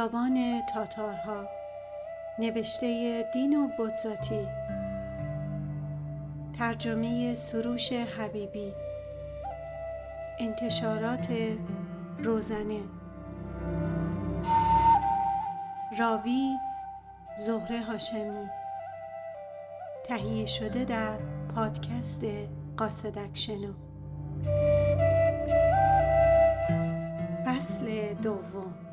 بیابان تاتارها نوشته دینو بوتزاتی ترجمه سروش حبیبی. انتشارات روزنه. راوی زهره هاشمی. تهیه شده در پادکست قاصدک شنو فصل دوم.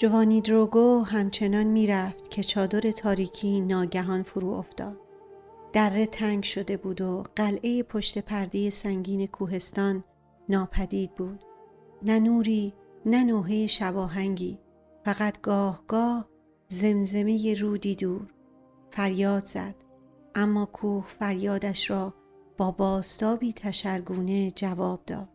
جوانی دروگو همچنان می‌رفت که چادر تاریکی ناگهان فرو افتاد. دره تنگ شده بود و قلعه پشت پرده سنگین کوهستان ناپدید بود. نه نوری نه نوحه شباهنگی فقط گاه گاه زمزمه رودی دور فریاد زد اما کوه فریادش را با باستابی تشرگونه جواب داد.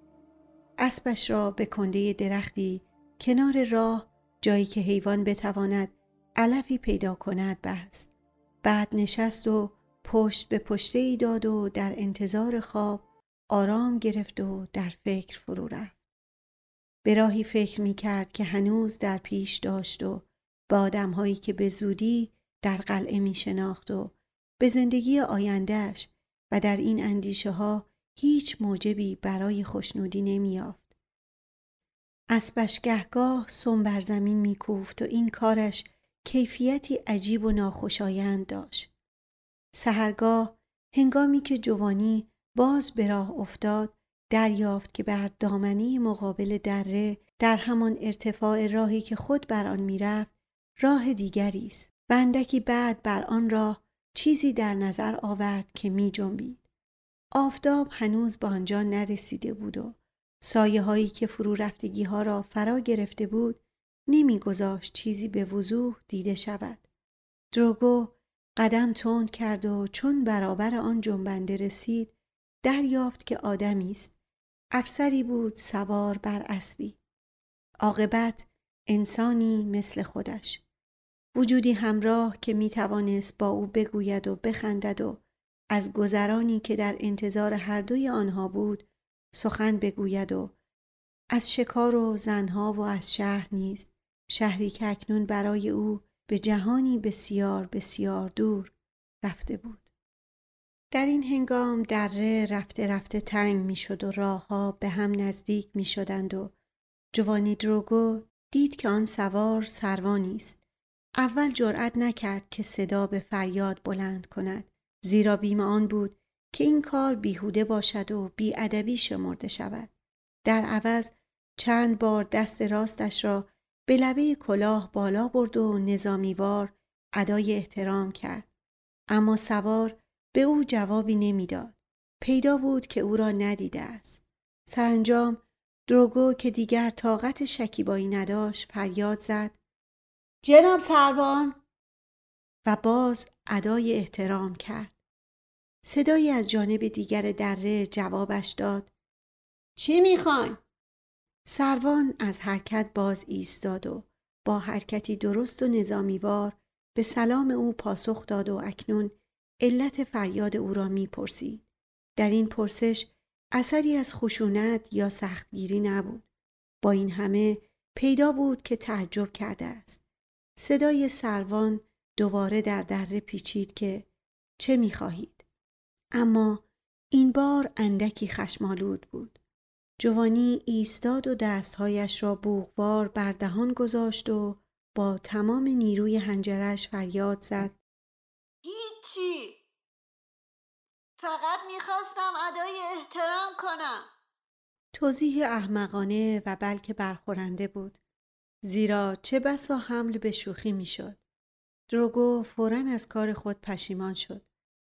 اسبش را به کنده درختی کنار راه جایی که حیوان بتواند علفی پیدا کند بست. بعد نشست و پشت به پشته ای داد و در انتظار خواب آرام گرفت و در فکر فرو رفت. به راهی فکر می کرد که هنوز در پیش داشت و به آدمهایی که به زودی در قلعه می شناخت و به زندگی آیندهش و در این اندیشه ها هیچ موجبی برای خوشنودی نمیافت. اسبش گهگاه سم بر زمین میکوفت و این کارش کیفیتی عجیب و ناخوشایند داشت. سهرگاه هنگامی که جوانی باز به راه افتاد دریافت که بر دامنه مقابل دره در همان ارتفاع راهی که خود بر آن می‌رفت راه دیگری است و بعد بر آن راه چیزی در نظر آورد که می جنبید. آفتاب هنوز به آنجا نرسیده بود و سایه هایی که فرو رفتگی ها را فرا گرفته بود نمیگذاشت چیزی به وضوح دیده شود. دروگو قدم تند کرد و چون برابر آن جنبنده رسید دریافت که آدمی است. افسری بود سوار بر اسبی. عاقبت انسانی مثل خودش. وجودی همراه که می توانست با او بگوید و بخندد و از گذرانی که در انتظار هر دوی آنها بود سخن بگوید و از شکار و زنها و از شهر نیز شهری که اکنون برای او به جهانی بسیار بسیار دور رفته بود. در این هنگام دره رفته رفته تنگ می شد و راهها به هم نزدیک می شدند و جوانی دروگو دید که آن سوار سروانی است. اول جرأت نکرد که صدا به فریاد بلند کند زیرا بیم آن بود که این کار بیهوده باشد و بیادبی شمرده شود. در عوض چند بار دست راستش را به لبه کلاه بالا برد و نظامیوار ادای احترام کرد. اما سوار به او جوابی نمی‌داد. پیدا بود که او را ندیده است. سرانجام دروگو که دیگر طاقت شکیبایی نداشت فریاد زد جناب سروان و باز ادای احترام کرد. صدایی از جانب دیگر دره جوابش داد چی می‌خواین؟ سروان از حرکت باز ایستاد و با حرکتی درست و نظامیوار به سلام او پاسخ داد و اکنون علت فریاد او را می‌پرسید. در این پرسش اثری از خشونت یا سختگیری نبود. با این همه پیدا بود که تعجب کرده است. صدای سروان دوباره در دره پیچید که چه می‌خواهید؟ اما این بار اندکی خشمالود بود. جوانی ایستاد و دستهایش را بوغوار بر دهان گذاشت و با تمام نیروی هنجرش فریاد زد. هیچی! فقط می‌خواستم ادای احترام کنم. توضیح احمقانه و بلکه برخورنده بود. زیرا چه بسا حمل به شوخی می‌شد. دروگو فورا از کار خود پشیمان شد.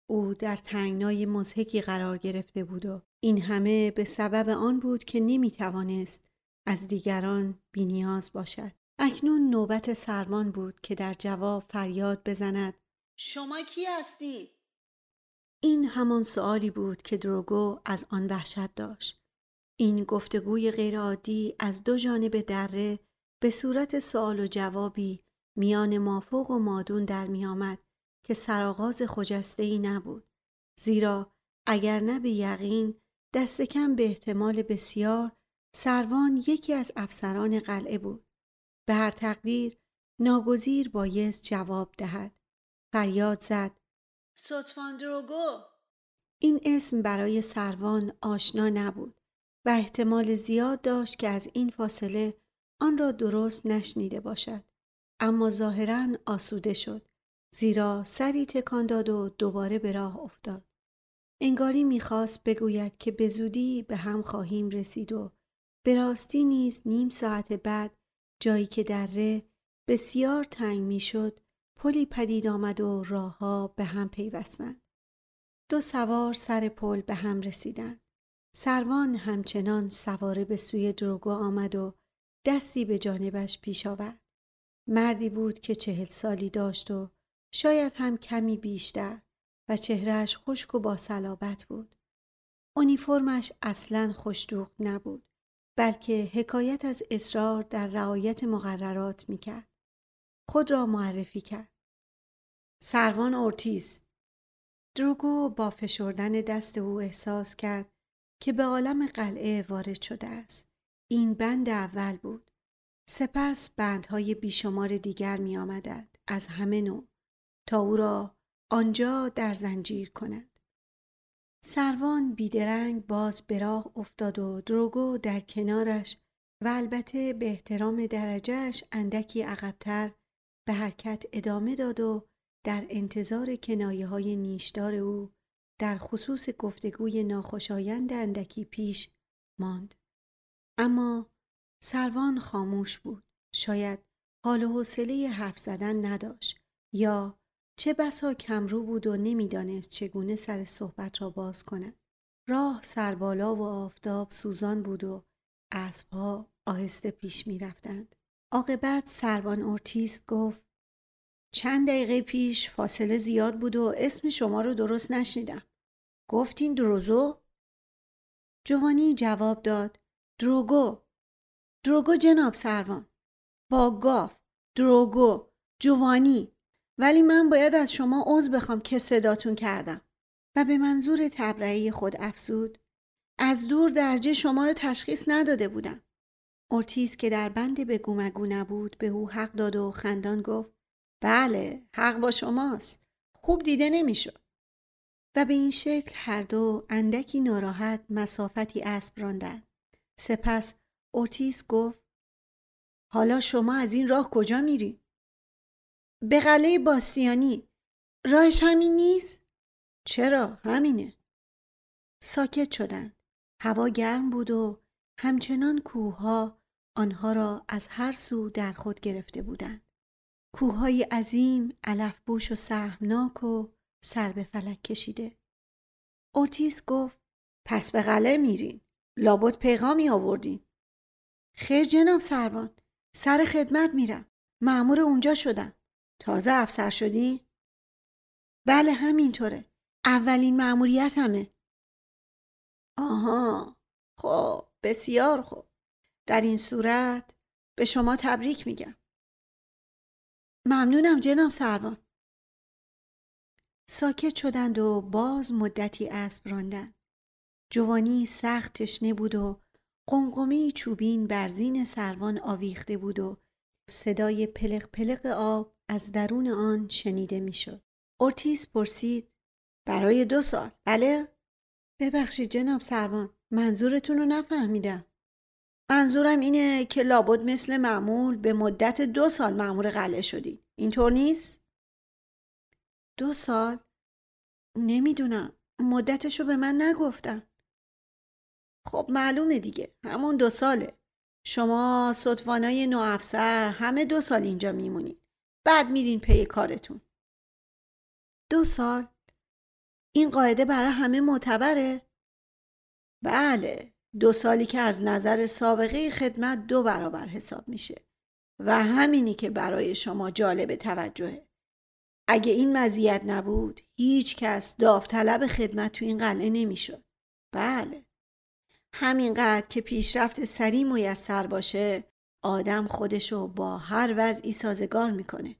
او در تنگنای مزهکی قرار گرفته بود و این همه به سبب آن بود که نمی توانست از دیگران بینیاز باشد. اکنون نوبت سرمان بود که در جواب فریاد بزند شما کی هستی؟ این همان سوالی بود که دروگو از آن وحشت داشت. این گفتگوی غیرعادی از دو جانب دره به صورت سوال و جوابی میان مافوق و مادون در میآمد که سرآغاز خجسته ای نبود. زیرا اگر نه به یقین دست کم به احتمال بسیار سروان یکی از افسران قلعه بود. به هر تقدیر ناگزیر بایست جواب دهد. فریاد زد. سطفان دروگو این اسم برای سروان آشنا نبود و احتمال زیاد داشت که از این فاصله آن را درست نشنیده باشد. اما ظاهرا آسوده شد. زیرا سری تکان داد و دوباره به راه افتاد. انگاری می‌خواست بگوید که به زودی به هم خواهیم رسید و به راستی نیز نیم ساعت بعد جایی که دره بسیار تنگ می‌شد پلی پدید آمد و راهها به هم پیوستند. دو سوار سر پل به هم رسیدند. سروان همچنان سواره به سوی دروگو آمد و دستی به جانبش پیش آورد. مردی بود که چهل سالی داشت و شاید هم کمی بیشتر و چهرهش خشک و با صلابت بود. اونیفرمش اصلا خوشدوق نبود بلکه حکایت از اصرار در رعایت مقررات می‌کرد. خود را معرفی کرد. سروان اورتیس دروگو با فشردن دست او احساس کرد که به عالم قلعه وارد شده است. این بند اول بود. سپس بندهای بیشمار دیگر می آمدند از همه نوع تا او را آنجا در زنجیر کند. سروان بیدرنگ باز به راه افتاد و دروگو در کنارش و البته به احترام درجهش اندکی عقبتر به حرکت ادامه داد و در انتظار کنایه های نیشدار او در خصوص گفتگوی ناخوشایند اندکی پیش ماند. اما سروان خاموش بود. شاید حال و حوصله حرف زدن نداشت یا چه بسا کمرو بود و نمی‌دانست چگونه سر صحبت را باز کند. راه سربالا و آفتاب سوزان بود و اسبها آهسته پیش می رفتند. عاقبت سروان اورتیست گفت چند دقیقه پیش فاصله زیاد بود و اسم شما رو درست نشنیدم. گفتین دروزو؟ جوانی جواب داد دروگو دروگو جناب سروان با گاف دروگو جوانی ولی من باید از شما عوض بخوام که صداتون کردم. و به منظور تبرعی خود افزود. از دور درجه شما رو تشخیص نداده بودم. اورتیز که در بند به گومگو نبود به او حق داد و خندان گفت بله حق با شماست. خوب دیده نمی‌شد. و به این شکل هر دو اندکی ناراحت مسافتی اسب راندند. سپس اورتیس گفت حالا شما از این راه کجا میری؟ به قلعه باستیانی راهش همین نیست؟ چرا؟ همینه. ساکت شدند. هوا گرم بود و همچنان کوهها آنها را از هر سو در خود گرفته بودند. کوههای عظیم، علفبوش و سهمناک و سر به فلک کشیده. اورتیس گفت پس به قلعه میرین. لابد پیغامی آوردین. خیر جناب سروان. سر خدمت میرم. معمور اونجا شدم. تازه افسر شدی؟ بله همینطوره. اولین معمولیت همه. آها. خب بسیار خوب. در این صورت به شما تبریک میگم. ممنونم جناب سروان. ساکت شدند و باز مدتی اسب راندند. جوانی سخت تشنه بود و قمقمه چوبین بر زین سروان آویخته بود و صدای پلق پلق آب از درون آن شنیده می‌شد. اورتیس پرسید برای دو سال بله؟ ببخشید جناب سروان منظورتون رو نفهمیدم. منظورم اینه که لابد مثل معمول به مدت دو سال معمور قلعه شدی. اینطور نیست؟ دو سال؟ نمی‌دونم. مدتشو به من نگفتن. خب معلومه دیگه. همون دو ساله. شما صدفانای نو افسر همه دو سال اینجا میمونید. بعد میرین پی کارتون. دو سال؟ این قاعده برای همه معتبره؟ بله. دو سالی که از نظر سابقه خدمت دو برابر حساب میشه و همینی که برای شما جالب توجهه اگه این مزیت نبود هیچ کس داوطلب خدمت تو این قلعه نمی‌شد. بله. همینقدر که پیشرفت سریع میسر باشه آدم خودشو با هر وضعی سازگار می‌کنه.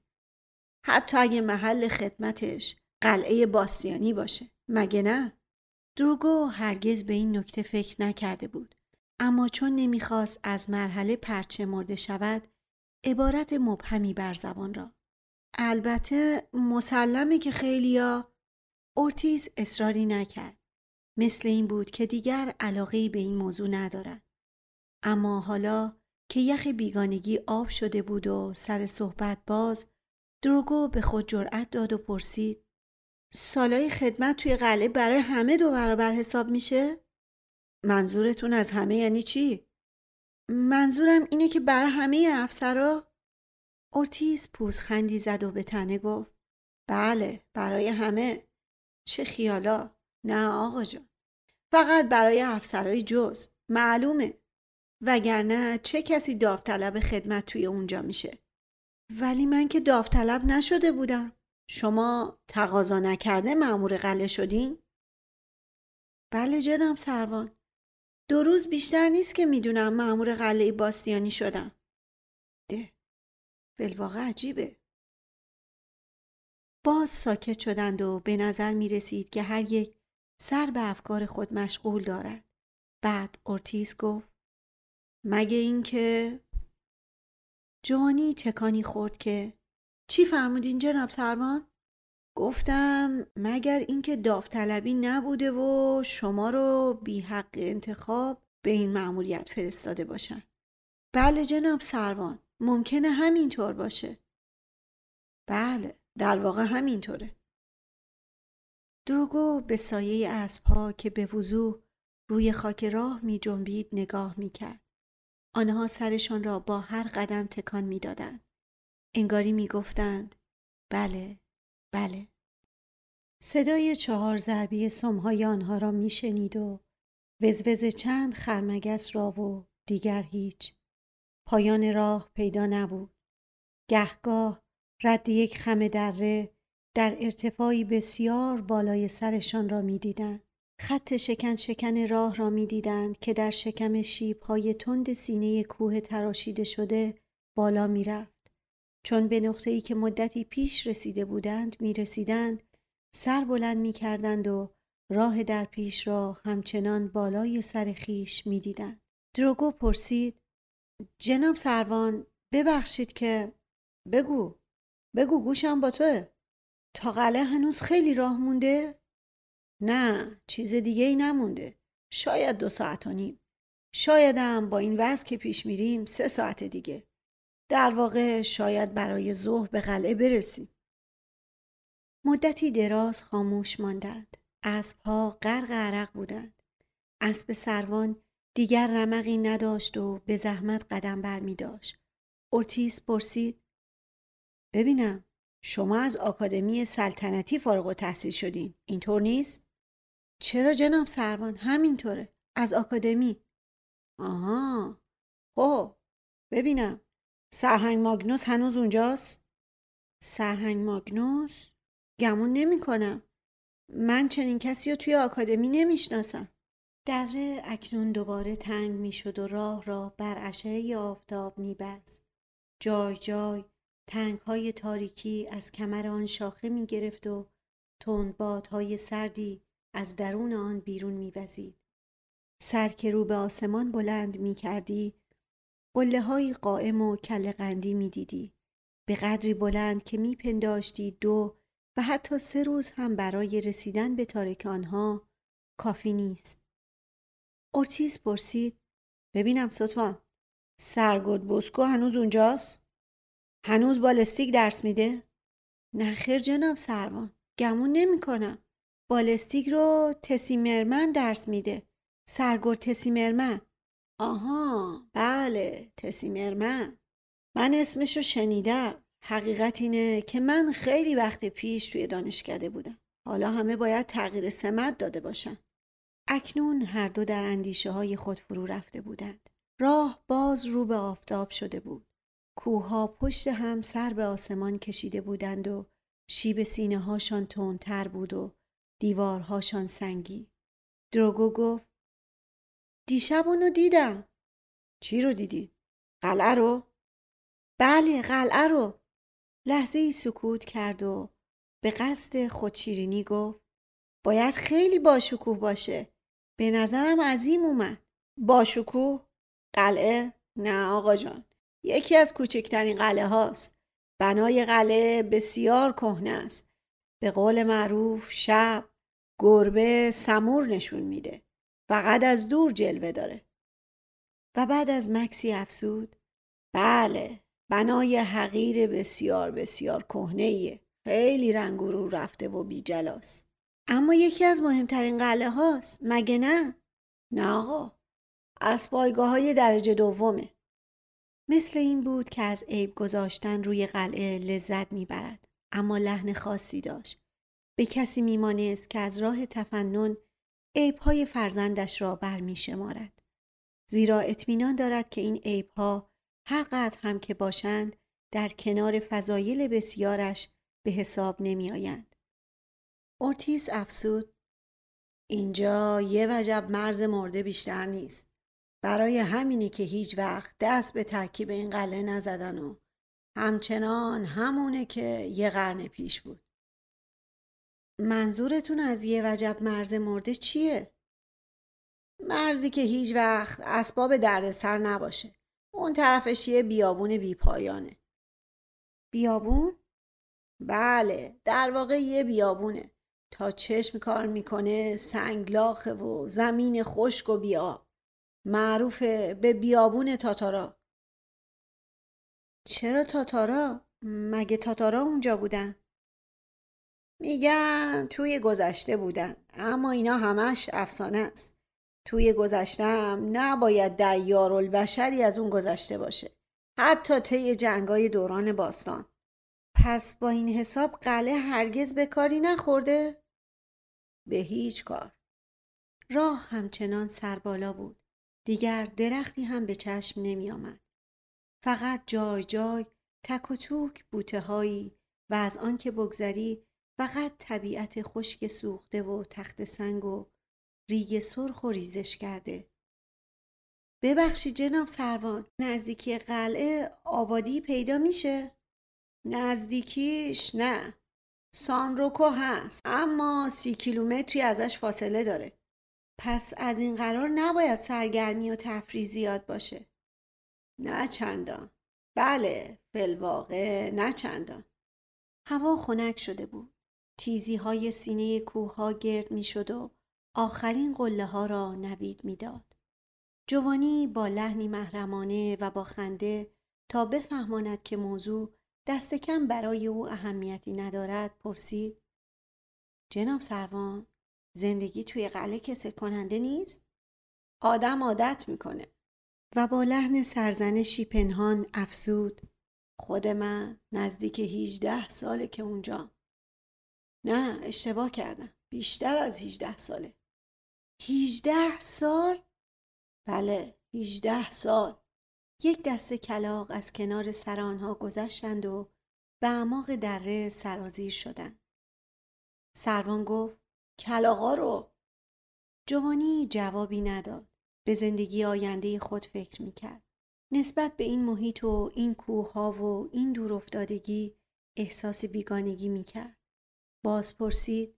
حتی اگه محل خدمتش قلعه باستیانی باشه. مگه نه؟ دروگو هرگز به این نکته فکر نکرده بود. اما چون نمی‌خواست از مرحله پرچه مرده شود عبارت مبهمی بر زبان را البته مسلمه که خیلیا اورتیز اصراری نکرد مثل این بود که دیگر علاقه به این موضوع ندارد اما حالا که یخ بیگانگی آب شده بود و سر صحبت باز دروگو به خود جرأت داد و پرسید سالای خدمت توی قلعه برای همه دو برابر حساب میشه؟ منظورتون از همه یعنی چی؟ منظورم اینه که برای همه افسرا؟ اورتیز پوزخندی زد و به تنه گفت بله برای همه. چه خیالا. نه آقا جان. فقط برای افسرای جز. معلومه. وگرنه چه کسی داوطلب خدمت توی اونجا میشه؟ ولی من که داوطلب نشده بودم. شما تقاضا نکرده معمور قله شدین؟ بله جناب سروان. دو روز بیشتر نیست که می‌دونم معمور قلعه باستیانی شدم. ده. بالواقع عجیبه. باز ساکت شدند و به نظر می رسید که هر یک سر به افکار خود مشغول دارد. بعد اورتیز گفت مگه اینکه جوانی چکانی خورد که چی فرمودین جناب سروان؟ گفتم مگر اینکه داوطلبی نبوده و شما رو بی حق انتخاب به این مأموریت فرستاده باشن. بله جناب سروان ممکنه همینطور باشه. بله در واقع همینطوره. دروگو به سایه اسبها که به وضوح روی خاک راه می جنبید نگاه می کرد. آنها سرشان را با هر قدم تکان می دادند. انگاری می گفتند بله بله. صدای چهار ضربی سمهای آنها را میشنید و وزوز چند خرمگس را و دیگر هیچ. پایان راه پیدا نبود. گهگاه رد یک خم دره در ارتفاعی بسیار بالای سرشان را می‌دیدند. خط شکن شکن راه را می‌دیدند که در شکم شیب های تند سینه کوه تراشیده شده بالا می‌رفت. چون به نقطه ای که مدتی پیش رسیده بودند می رسیدند سر بلند می کردند و راه در پیش را همچنان بالای سر خیش می دیدند. دروگو پرسید جناب سروان ببخشید که بگو بگو گوشم با توه تا قلعه هنوز خیلی راه مونده؟ نه چیز دیگه ای نمونده شاید دو ساعت و نیم شایدم با این وضع که پیش میریم سه ساعت دیگه در واقع شاید برای ظهر به قلعه برسیم مدتی دراز خاموش ماندند. اسبها غرق عرق بودند. اسب سروان دیگر رمقی نداشت و به زحمت قدم بر می داشت. اورتیس پرسید ببینم شما از آکادمی سلطنتی فارغ و تحصیل شدین اینطور نیست؟ چرا جناب سروان همینطوره از آکادمی آها خب ببینم سرهنگ ماگنوس هنوز اونجاست؟ سرهنگ ماگنوس؟ گمون نمی کنم. من چنین کسی رو توی آکادمی نمی‌شناسم. دره اکنون دوباره تنگ می شد و راه را بر عشه آفتاب می بست. جای جای تنگ های تاریکی از کمر آن شاخه می گرفت و تندبادهای سردی از درون آن بیرون می وزید. سر که رو به آسمان بلند می کردی قله های قائم و کل قندی می دیدی. به قدری بلند که می پنداشتی دو و حتی سه روز هم برای رسیدن به تارک آنها کافی نیست. اورتیز پرسید ببینم سطفان سرگرد بوسکو هنوز اونجاست؟ هنوز بالستیک درس میده؟ نخیر جناب سروان گمون نمی کنم. بالستیک رو تسیمرمن درس میده. سرگرد تسیمرمن. آها بله تسیمرمن. من اسمشو شنیدم. حقیقت اینه که من خیلی وقت پیش توی دانشکده بودم. حالا همه باید تغییر سمت داده باشن. اکنون هر دو در اندیشه های خود فرو رفته بودند. راه باز رو به آفتاب شده بود. کوها پشت هم سر به آسمان کشیده بودند و شیب سینه هاشان تندتر بود و دیوارهاشان سنگی. دروگو گفت دیشب اونو دیدم. چی رو دیدی؟ قلعه رو؟ بله قلعه رو. لحظه ای سکوت کرد و به قصد خودشیرینی گفت باید خیلی باشکوه باشه. به نظرم عظیم اومد. باشکوه؟ قلعه؟ نه آقا جان. یکی از کوچکترین قلعه هاست. بنای قلعه بسیار کهنه است. به قول معروف شب گربه سمور نشون میده. فقط از دور جلوه داره. و بعد از مکسی افسود بله بنای حقیر بسیار بسیار کهنه خیلی رنگ رو رفته و بی جلاس. اما یکی از مهمترین قلعه هاست مگه نه؟ نه آقا از پایگاه های درجه دومه. مثل این بود که از عیب گذاشتن روی قلعه لذت می‌برد اما لحن خاصی داشت. به کسی میمانست که از راه تفنن عیبهای فرزندش را برمی شمارد. زیرا اطمینان دارد که این عیبها هر قدر هم که باشند در کنار فضایل بسیارش به حساب نمی آیند. اورتیس افسود اینجا یه وجب مرز مرده بیشتر نیست. برای همینی که هیچ وقت دست به ترکیب این قلعه نزدن و همچنان همونه که یه قرن پیش بود. منظورتون از یه وجب مرز مرده چیه؟ مرزی که هیچ وقت اسباب دردسر نباشه. اون طرفش یه بیابون بیپایانه. بیابون؟ بله در واقع یه بیابونه. تا چشم کار می‌کنه سنگلاخه و زمین خشک و بیا. معروفه به بیابون تاتارا. چرا تاتارا؟ مگه تاتارا اونجا بودن؟ میگن توی گذشته بودن اما اینا همش افسانه است توی گذشتم نباید البشری از اون گذشته باشه حتی طی جنگای دوران باستان پس با این حساب قلعه هرگز به کاری نخورده؟ به هیچ کار راه همچنان سربالا بود دیگر درختی هم به چشم نمی آمد. فقط جای جای تک و توک بوته هایی و از آن که بگذری فقط طبیعت خشک سوخته و تخت سنگ و ریگ سرخ و ریزش کرده. ببخشی جناب سروان نزدیکی قلعه آبادی پیدا میشه؟ نزدیکیش نه سانروکو هست اما سی کیلومتری ازش فاصله داره پس از این قرار نباید سرگرمی و تفریح زیاد باشه نه چندان بله فلواقع نه چندان هوا خنک شده بود تیزی های سینه کوه ها گرد می شد و آخرین قله ها را نوید می‌داد. جوانی با لحنی محرمانه و با خنده تا بفهماند که موضوع دست کم برای او اهمیتی ندارد پرسید جناب سروان زندگی توی قلعه کسل کننده نیست؟ آدم عادت می‌کنه و با لحن سرزنشی پنهان افسود خود من نزدیک 18 ساله که اونجا نه اشتباه کردم بیشتر از 18 ساله 18 سال؟ بله 18 سال یک دسته کلاق از کنار سر آنها گذشتند و به اعماق دره سرازیر شدند. سروان گفت کلاغا رو جوانی جوابی نداد. به زندگی آینده خود فکر می کرد. نسبت به این محیط و این کوه ها و این دور افتادگی احساس بیگانگی می کرد. باز پرسید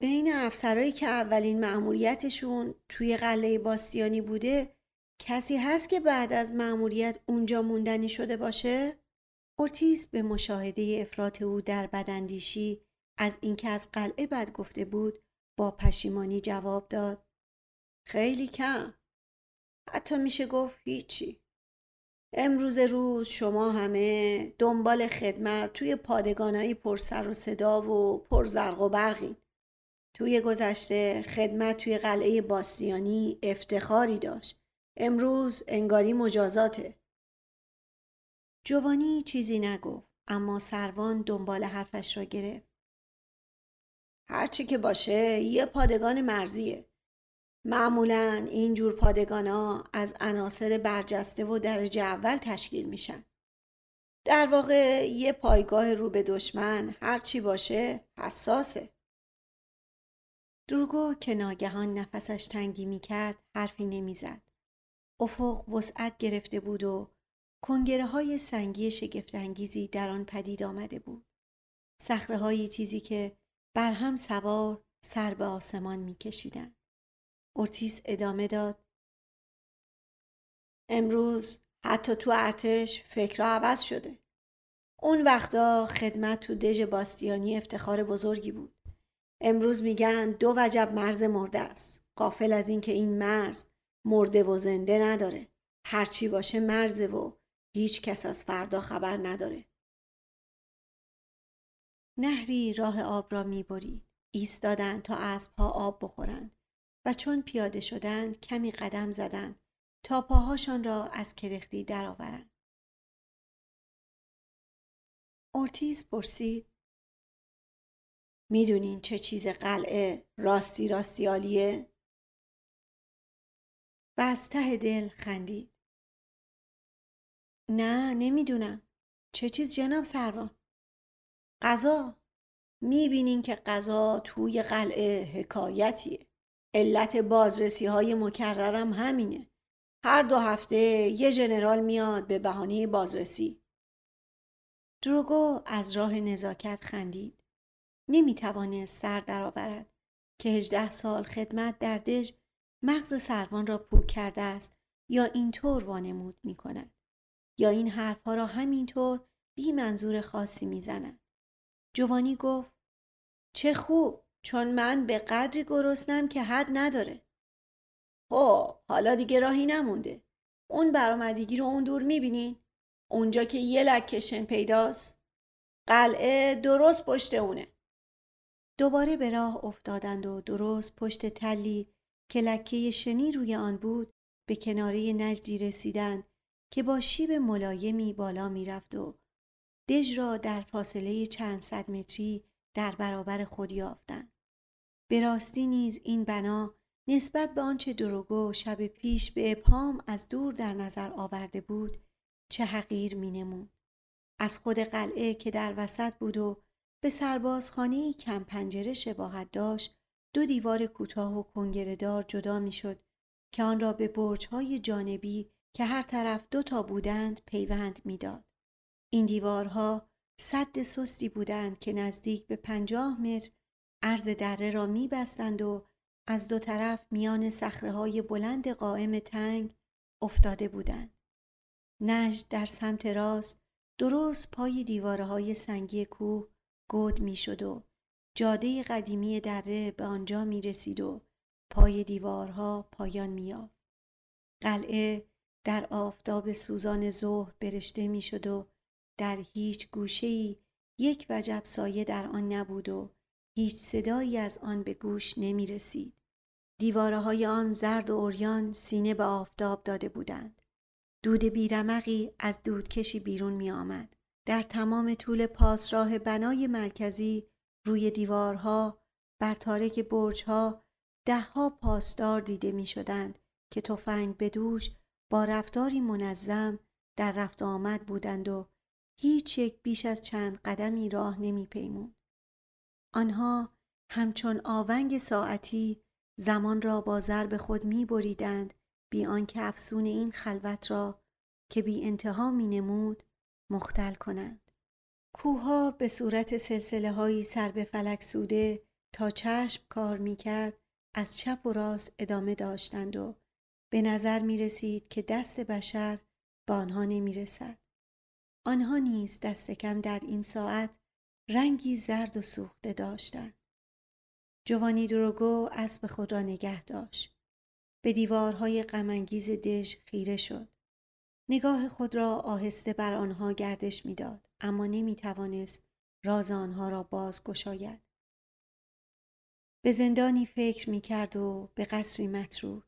بین افسرهایی که اولین مأموریتشون توی قلعه باستیانی بوده کسی هست که بعد از مأموریت اونجا موندنی شده باشه؟ اورتیز به مشاهده افراط او در بدندیشی از اینکه از قلعه بد گفته بود با پشیمانی جواب داد خیلی کم. حتی میشه گفت هیچی. امروز روز شما همه دنبال خدمت توی پادگانایی پر سر و صدا و پر زرق و برقین. توی گذشته خدمت توی قلعه باستیانی افتخاری داشت. امروز انگاری مجازاته. جوانی چیزی نگفت اما سروان دنبال حرفش را گرفت. هرچی که باشه یه پادگان مرزیه. معمولا این جور پادگان ها از عناصر برجسته و درجه اول تشکیل میشن در واقع یه پایگاه رو به دشمن هرچی باشه حساسه دروگو که ناگهان نفسش تنگی می کرد حرفی نمی‌زد. افق وسعت گرفته بود و کنگره های سنگی شگفتانگیزی در آن پدید آمده بود. سخره های تیزی که بر هم سوار سر به آسمان می ارتیس ادامه داد. امروز حتی تو ارتش فکر عوض شده. اون وقتا خدمت تو دژ باستیانی افتخار بزرگی بود. امروز میگن دو وجب مرز مرده است. قافل از اینکه این مرز مرده و زنده نداره. هرچی باشه مرزه و هیچ کس از فردا خبر نداره. نهری راه آب را می‌برید. ایستادند تا اسبها آب بخورند و چون پیاده شدند کمی قدم زدند تا پاهاشان را از کرختی درآورند. اورتیز پرسید می‌دونین چه چیز قلعه راستی راستی عالیه؟ و از ته دل خندید. نه نمی‌دونم. چه چیز جناب سروان؟ غذا. می‌بینین که غذا توی قلعه حکایتیه. علت بازرسی های مکررم همینه. هر دو هفته یه جنرال میاد به بهانه بازرسی. دروگو از راه نزاکت خندید. نمی توانست سر درآورد که هجده سال خدمت در دژ مغز سروان را پوک کرده است یا اینطور وانمود می کند یا این حرفها را همینطور بی منظور خاصی می زند. جوانی گفت چه خوب چون من به قدری گرسنم که حد نداره. خب حالا دیگه راهی نمونده. اون برامدگی رو اون دور می‌بینین؟ اونجا که یه لکشن پیداست؟ قلعه درست پشت اونه. دوباره به راه افتادند و درست پشت تلی که لکه شنی روی آن بود به کناره نجدی رسیدند که با شیب ملایمی بالا می‌رفت و دژ را در فاصله چند صد متری در برابر خود یافتند. به راستی نیز این بنا نسبت به آنچه دروگو شب پیش به ابهام از دور در نظر آورده بود چه حقیر مینمود از خود قلعه که در وسط بود و به سربازخانه کم پنجره شباهت داشت دو دیوار کوتاه و کنگرهدار جدا می‌شد که آن را به برجهای جانبی که هر طرف دو تا بودند پیوند می‌داد. این دیوارها صد سستی بودند که نزدیک به پنجاه متر عرض دره را میبستند و از دو طرف میان های بلند قائم تنگ افتاده بودند. نجد در سمت راست درست پای دیواره های سنگی کوه گود می‌شد و جاده قدیمی دره به آنجا می رسید و پای دیوارها پایان می قلعه در آفتاب سوزان ظهر برشته می شد و در هیچ گوشه‌ای یک وجب سایه در آن نبود و هیچ صدایی از آن به گوش نمی رسید. دیواره های آن زرد و اوریان سینه به آفتاب داده بودند. دود بیرمقی از دودکشی بیرون می آمد. در تمام طول پاسراه بنای مرکزی روی دیوارها بر تارک برجها دهها پاسدار دیده می شدند که تفنگ به دوش با رفتاری منظم در رفت آمد بودند و هیچ یک بیش از چند قدمی راه نمی پیمون. آنها همچون آونگ ساعتی زمان را با ضرب خود می بریدند بی آنکه افسون این خلوت را که بی انتها می نمود مختل کنند. کوها به صورت سلسله هایی سر به فلک سوده تا چشم کار می کرد از چپ و راست ادامه داشتند و به نظر می رسید که دست بشر به آنها نمی رسد. آنها نیز دست کم در این ساعت رنگی زرد و سوخته داشتند. جوانی دروگو اسب خود را نگه داشت. به دیوارهای غمانگیز دژ خیره شد. نگاه خود را آهسته بر آنها گردش می‌داد اما نمی توانست راز آنها را باز گشاید. به زندانی فکر می کرد و به قصری متروک.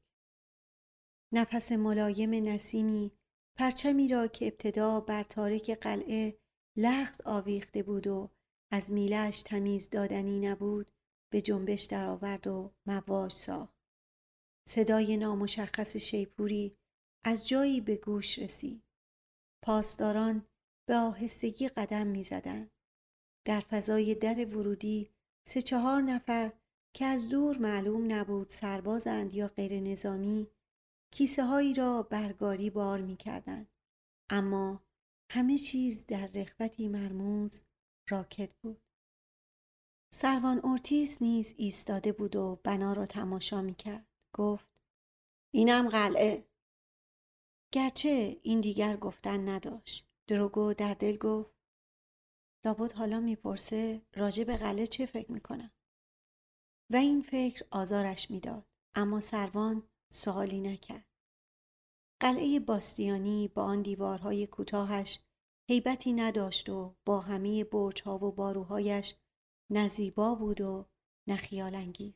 نفس ملایم نسیمی پرچمی را که ابتدا بر تارک قلعه لخت آویخته بود و از میلش تمیز دادنی نبود به جنبش درآورد و مواج ساخت. صدای نامشخص شیپوری از جایی به گوش رسید. پاسداران به آهستگی قدم می زدن. در فضای در ورودی سه چهار نفر که از دور معلوم نبود سربازند یا غیر نظامی کیسه هایی را برگاری بار می کردن. اما همه چیز در رخوتی مرموز راکت بود. سروان اورتیس نیز ایستاده بود و بنا را تماشا می کرد. گفت اینم قلعه. گرچه این دیگر گفتن نداشت. دروگو در دل گفت لابد حالا می‌پرسه راجع به قلعه چه فکر می‌کنم. و این فکر آزارش می‌داد. اما سروان سوالی نکرد. قلعه باستیانی با آن دیوارهای کوتاهش هیبتی نداشت و با همه برجها و باروهایش نزیبا بود و نخیال انگیز.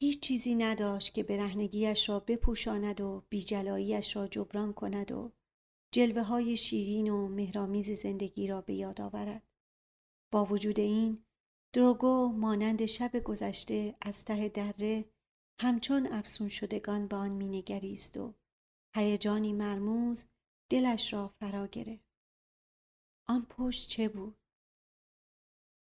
هیچ چیزی نداشت که برهنگیش را بپوشاند و بیجلاییش را جبران کند و جلوه های شیرین و مهرامیز زندگی را به یاد آورد. با وجود این دروگو مانند شب گذشته از ته دره همچون افسون شدگان به آن مینگریست و هیجانی مرموز دلش را فرا گرفت. آن پشت چه بود؟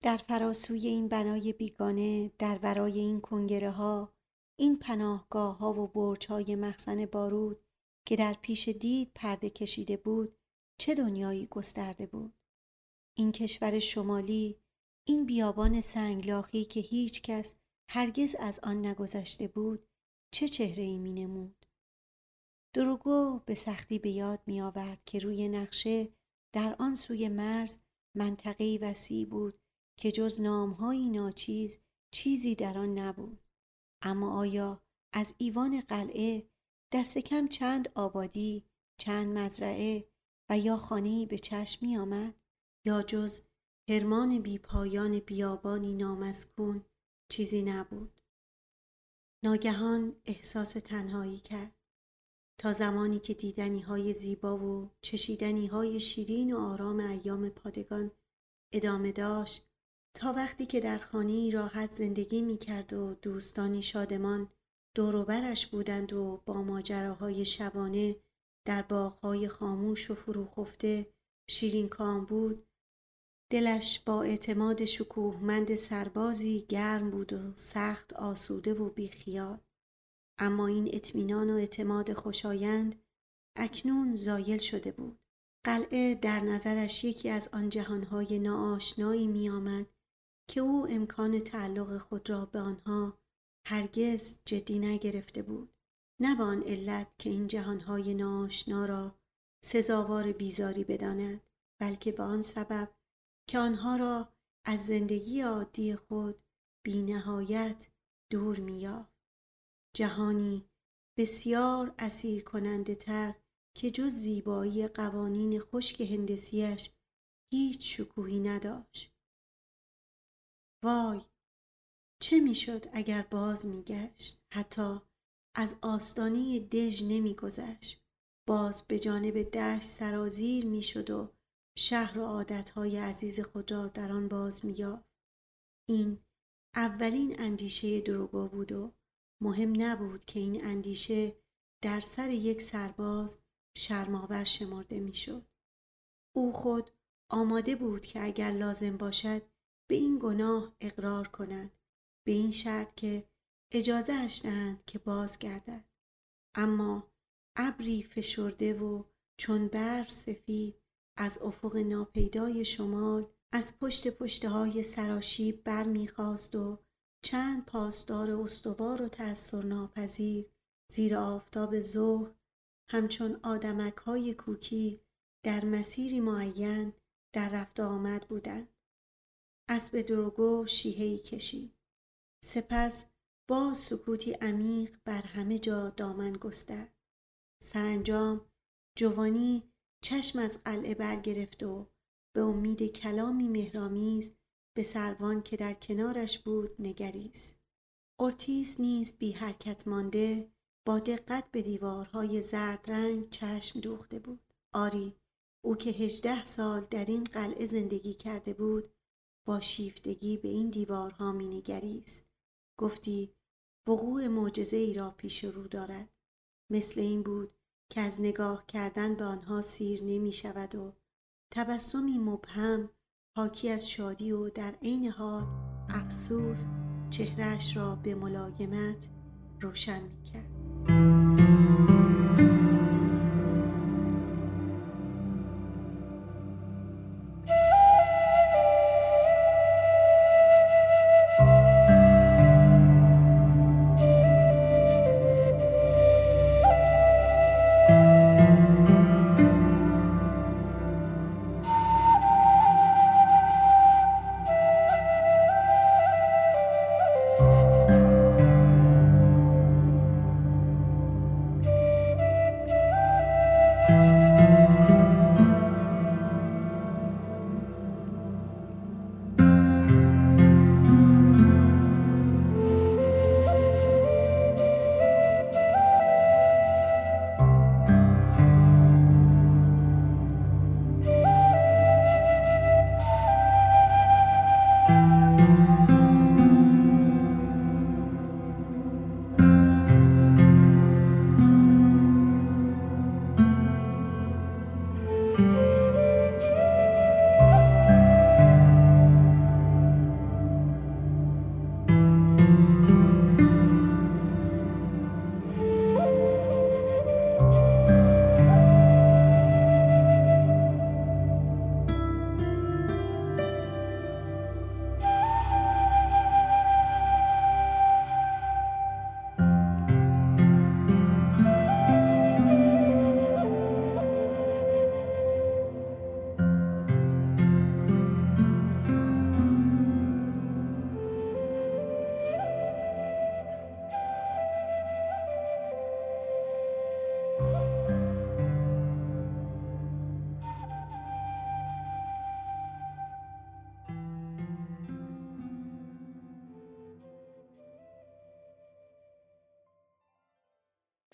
در فراسوی این بنای بیگانه در ورای این کنگره ها این پناهگاه ها و برج های مخزن بارود که در پیش دید پرده کشیده بود چه دنیایی گسترده بود این کشور شمالی این بیابان سنگلاخی که هیچ کس هرگز از آن نگذشته بود چه چهره ای می نمود دروگو به سختی به یاد می آورد که روی نقشه در آن سوی مرز منطقه وسیع بود که جز نامهایی ناچیز چیزی در آن نبود. اما آیا از ایوان قلعه دست کم چند آبادی چند مزرعه و یا خانه‌ای به چشم می آمد یا جز هرمان بی پایان بیابانی نامسکون چیزی نبود؟ ناگهان احساس تنهایی کرد. تا زمانی که دیدنی های زیبا و چشیدنی های شیرین و آرام ایام پادگان ادامه داشت تا وقتی که در خانه راحت زندگی می کرد و دوستانی شادمان دوروبرش بودند و با ماجراهای شبانه در باغهای خاموش و فروخفته شیرین کام بود دلش با اعتماد شکوهمند سربازی گرم بود و سخت آسوده و بیخیال. اما این اطمینان و اعتماد خوشایند اکنون زایل شده بود. قلعه در نظرش یکی از آن جهانهای ناآشنایی میآمد که او امکان تعلق خود را به آنها هرگز جدی نگرفته بود. نه به آن علت که این جهانهای ناآشنا را سزاوار بیزاری بداند بلکه به آن سبب که آنها را از زندگی عادی خود بی نهایت دور میافت جهانی بسیار اسیر کننده تر که جز زیبایی قوانین خشک هندسیش هیچ شکوهی نداشت. وای چه می‌شد اگر باز میگشت؟ حتی از آستانه دژ نمیگذشت. باز به جانب دشت سرازیر می‌شد و شهر و عادتهای عزیز خود را در آن باز مییافت. این اولین اندیشه دروگو بود و مهم نبود که این اندیشه در سر یک سرباز شرماور شمرده می‌شد. او خود آماده بود که اگر لازم باشد به این گناه اقرار کند به این شرط که اجازه اش دهند که باز گردد اما ابری فشرده و چون برف سفید از افق ناپیدای شمال از پشت پشته های سراشیب بر می‌خواست و چند پاسدار استوار و تأثیر ناپذیر زیر آفتاب ظهر همچون آدمک های کوکی در مسیری معین در رفت آمد بودند. اسب دروگو شیهی کشید. سپس با سکوتی عمیق بر همه جا دامن گسترد. سرانجام جوانی چشم از قلعه برگرفت و به امید کلامی مهرامیز به سروان که در کنارش بود نگریست. اورتیس نیز بی حرکت مانده با دقت به دیوارهای زرد رنگ چشم دوخته بود. آری او که هجده سال در این قلعه زندگی کرده بود با شیفتگی به این دیوارها می نگریست. گفتی وقوع معجزه ای را پیش رو دارد. مثل این بود که از نگاه کردن به آنها سیر نمی شود و تبسمی مبهم حاکی از شادی و در عین حال افسوس چهرهش را به ملایمت روشن می‌کرد.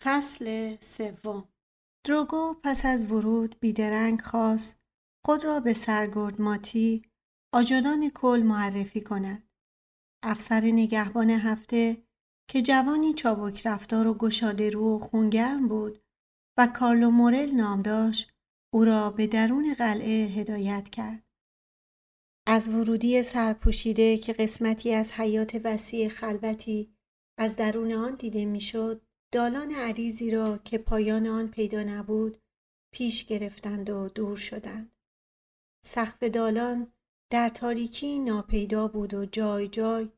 فصل سوم دروگو پس از ورود بیدرنگ خواست خود را به سرگرد ماتی آجدان کل معرفی کند. افسر نگهبان هفته که جوانی چابک رفتار و گشاده رو و خونگرم بود و کارلو مورل نام داشت او را به درون قلعه هدایت کرد. از ورودی سرپوشیده که قسمتی از حیات وسیع خلوتی از درون آن دیده می‌شد دالان عریضی را که پایان آن پیدا نبود پیش گرفتند و دور شدند. سقف دالان در تاریکی ناپیدا بود و جای جای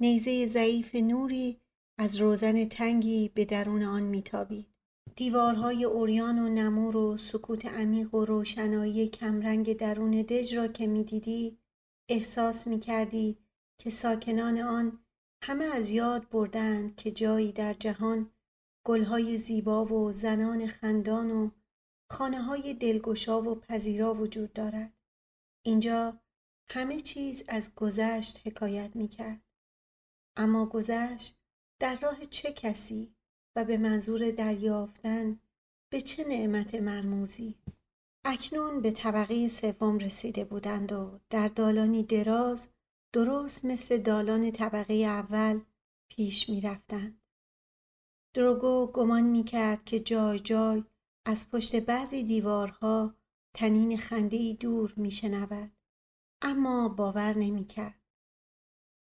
نیزه ضعیف نوری از روزن تنگی به درون آن میتابید. دیوارهای اوریان و نمور و سکوت عمیق و روشنایی کمرنگ درون دژ را که می‌دیدی احساس می‌کردی که ساکنان آن همه از یاد بردند که جایی در جهان گلهای زیبا و زنان خندان و خانه های دلگشا و پذیرا وجود دارد. اینجا همه چیز از گذشت حکایت می کرد. اما گذشت در راه چه کسی و به منظور دریافتن به چه نعمت مرموزی؟ اکنون به طبقه سوم رسیده بودند و در دالانی دراز درست مثل دالان طبقه اول پیش می رفتند. دروگو گمان می کرد که جای جای از پشت بعضی دیوارها تنین خنده دور می شنود. اما باور نمی کرد.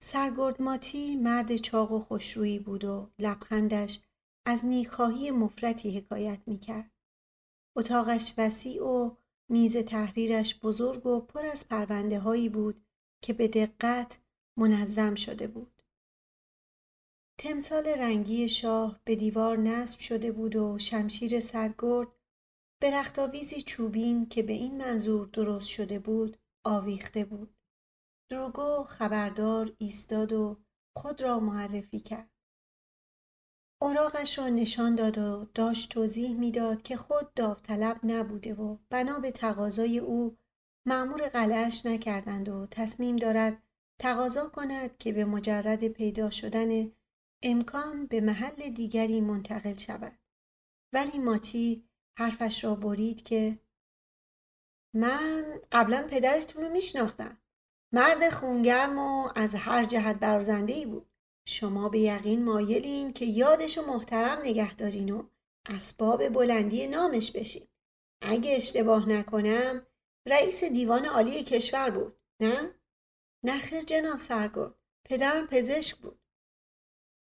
سرگرد ماتی مرد چاق و خوشرویی بود و لبخندش از نیکخواهی مفرتی حکایت می کرد. اتاقش وسیع و میز تحریرش بزرگ و پر از پرونده هایی بود که به دقت منظم شده بود. تمثال رنگی شاه به دیوار نصب شده بود و شمشیر سرگرد به رختاویزی چوبین که به این منظور درست شده بود آویخته بود. دروگو خبردار ایستاد و خود را معرفی کرد. اوراقش را نشان داد و داشت توضیح می‌داد که خود داوطلب نبوده و بنا به تقاضای او معمور قلعش نکردند و تصمیم دارد تقاضا کند که به مجرد پیدا شدن امکان به محل دیگری منتقل شود. ولی ماتی حرفش را برید که من قبلا پدرتون رو میشناختم. مرد خونگرم و از هر جهت برازنده ای بود. شما به یقین مایلین که یادش محترم نگه دارین و اسباب بلندی نامش بشین. اگه اشتباه نکنم رئیس دیوان عالی کشور بود نه؟ نخیر جناب سرگرد پدرم پزشک بود.